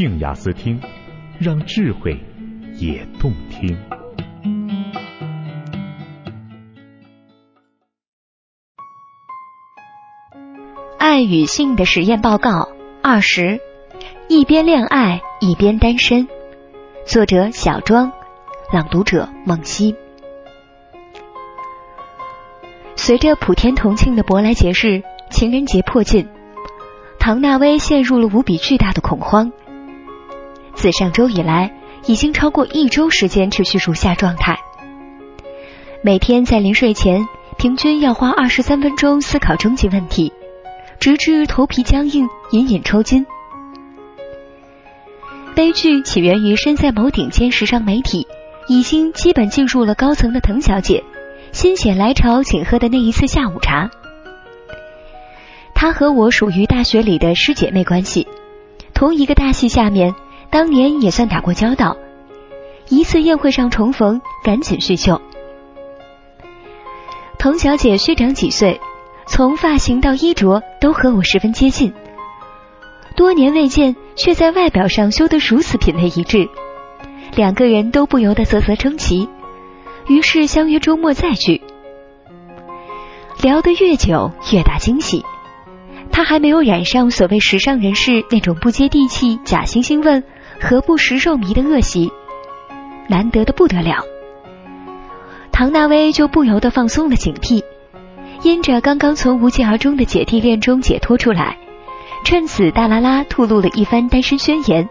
静雅思听，让智慧也动听。爱与性的实验报告二十：一边恋爱一边单身。作者：小庄，朗读者：梦溪。随着普天同庆的舶来节日情人节迫近，唐纳威陷入了无比巨大的恐慌。自上周以来，已经超过一周时间持续如下状态：每天在临睡前，平均要花二十三分钟思考终极问题，直至头皮僵硬、隐隐抽筋。悲剧起源于身在某顶尖时尚媒体、已经基本进入了高层的滕小姐，心血来潮请喝的那一次下午茶。她和我属于大学里的师姐妹关系，同一个大系下面。当年也算打过交道，一次宴会上重逢，赶紧叙旧。童小姐虚长几岁，从发型到衣着都和我十分接近。多年未见，却在外表上修得如此品味一致，两个人都不由得啧啧称奇。于是相约周末再聚。聊得越久，越大惊喜。他还没有染上所谓时尚人士那种不接地气、假惺惺问。何不食肉糜的恶习，难得的不得了。唐纳威就不由得放松了警惕，因着刚刚从无疾而终的姐弟恋中解脱出来，趁此大拉拉吐露了一番单身宣言，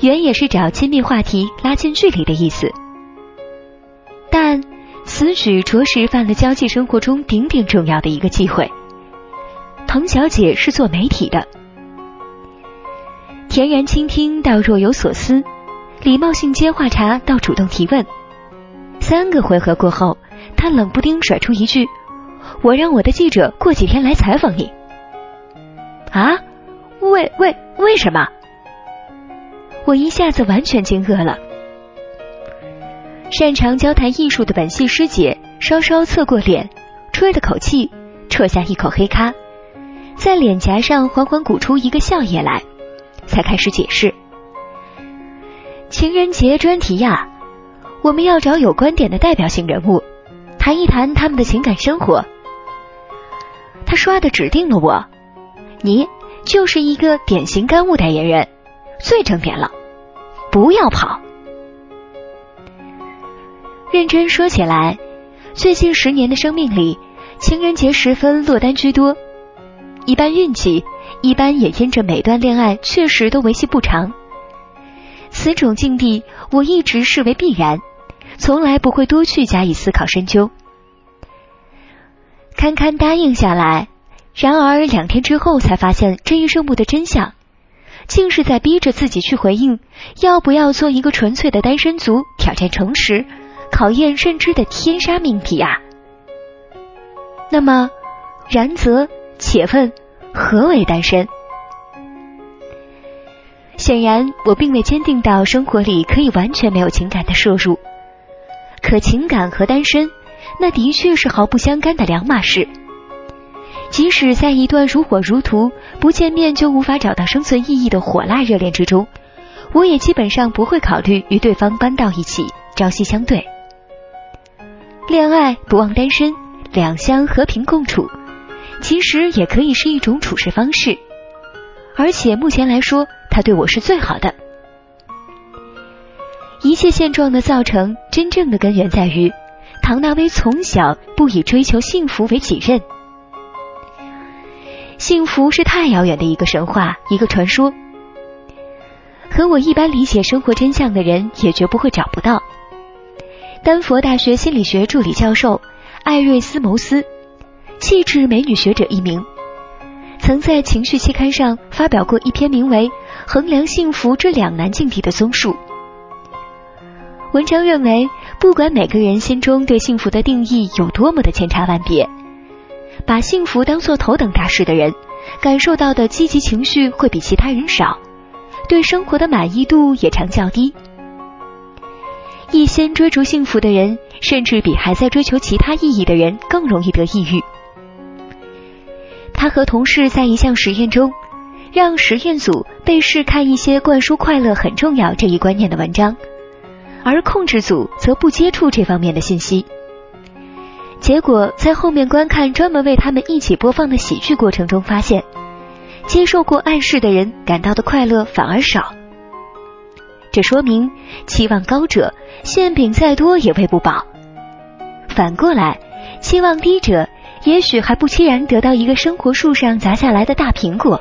原也是找亲密话题拉近距离的意思。但此举着实犯了交际生活中顶顶重要的一个忌讳。唐小姐是做媒体的。恬然倾听到若有所思，礼貌性接话茬到主动提问。三个回合过后，他冷不丁甩出一句：“我让我的记者过几天来采访你。”啊？为为为什么？我一下子完全惊愕了。擅长交谈艺术的本系师姐稍稍侧过脸，吹了口气，啜下一口黑咖，在脸颊上缓缓鼓出一个笑靥来。才开始解释，情人节专题呀，我们要找有观点的代表性人物，谈一谈他们的情感生活。他刷的指定了我，你就是一个典型干物代言人，最正点了，不要跑。认真说起来，最近十年的生命里，情人节时分落单居多，一般运气。一般也因着每段恋爱确实都维系不长，此种境地我一直视为必然，从来不会多去加以思考深究。堪堪答应下来，然而两天之后才发现这一任务的真相，竟是在逼着自己去回应要不要做一个纯粹的单身族，挑战诚实、考验认知的天杀命题啊！那么，然则，且问。何为单身？显然，我并未坚定到生活里可以完全没有情感的摄入。可情感和单身，那的确是毫不相干的两码事。即使在一段如火如荼、不见面就无法找到生存意义的火辣热恋之中，我也基本上不会考虑与对方搬到一起，朝夕相对。恋爱不忘单身，两相和平共处。其实也可以是一种处事方式，而且目前来说，他对我是最好的。一切现状的造成，真正的根源在于唐纳威从小不以追求幸福为己任。幸福是太遥远的一个神话，一个传说，和我一般理解生活真相的人也绝不会找不到。丹佛大学心理学助理教授艾瑞斯·牟斯。气质美女学者一名，曾在情绪期刊上发表过一篇名为《衡量幸福这两难境地》的综述。文章认为，不管每个人心中对幸福的定义有多么的千差万别，把幸福当做头等大事的人，感受到的积极情绪会比其他人少，对生活的满意度也常较低。一心追逐幸福的人，甚至比还在追求其他意义的人更容易得抑郁。他和同事在一项实验中，让实验组被试看一些灌输快乐很重要这一观念的文章，而控制组则不接触这方面的信息。结果在后面观看专门为他们一起播放的喜剧过程中，发现接受过暗示的人感到的快乐反而少。这说明期望高者馅饼再多也喂不饱，反过来期望低者也许还不期然得到一个生活树上砸下来的大苹果。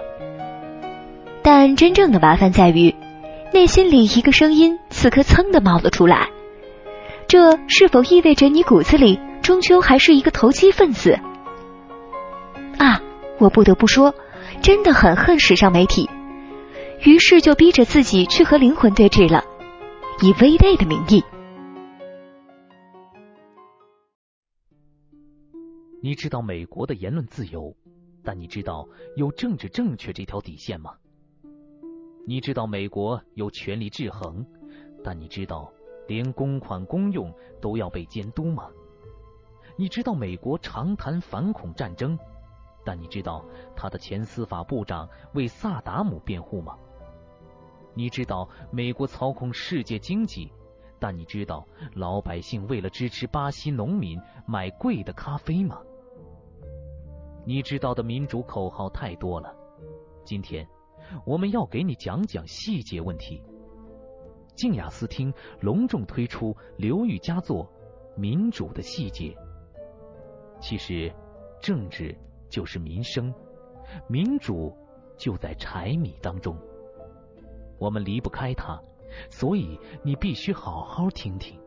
但真正的麻烦在于，内心里一个声音此刻噌的冒了出来，这是否意味着你骨子里终究还是一个投机分子？啊，我不得不说，真的很恨时尚媒体，于是就逼着自己去和灵魂对峙了，以微 day 的名义。你知道美国的言论自由，但你知道有政治正确这条底线吗？你知道美国有权力制衡，但你知道连公款公用都要被监督吗？你知道美国常谈反恐战争，但你知道他的前司法部长为萨达姆辩护吗？你知道美国操控世界经济，但你知道老百姓为了支持巴西农民买贵的咖啡吗？你知道的民主口号太多了，今天。我们要给你讲讲细节问题。静雅思听隆重推出刘玉佳作《民主的细节》。其实，政治就是民生，民主就在柴米当中。我们离不开它，所以你必须好好听听。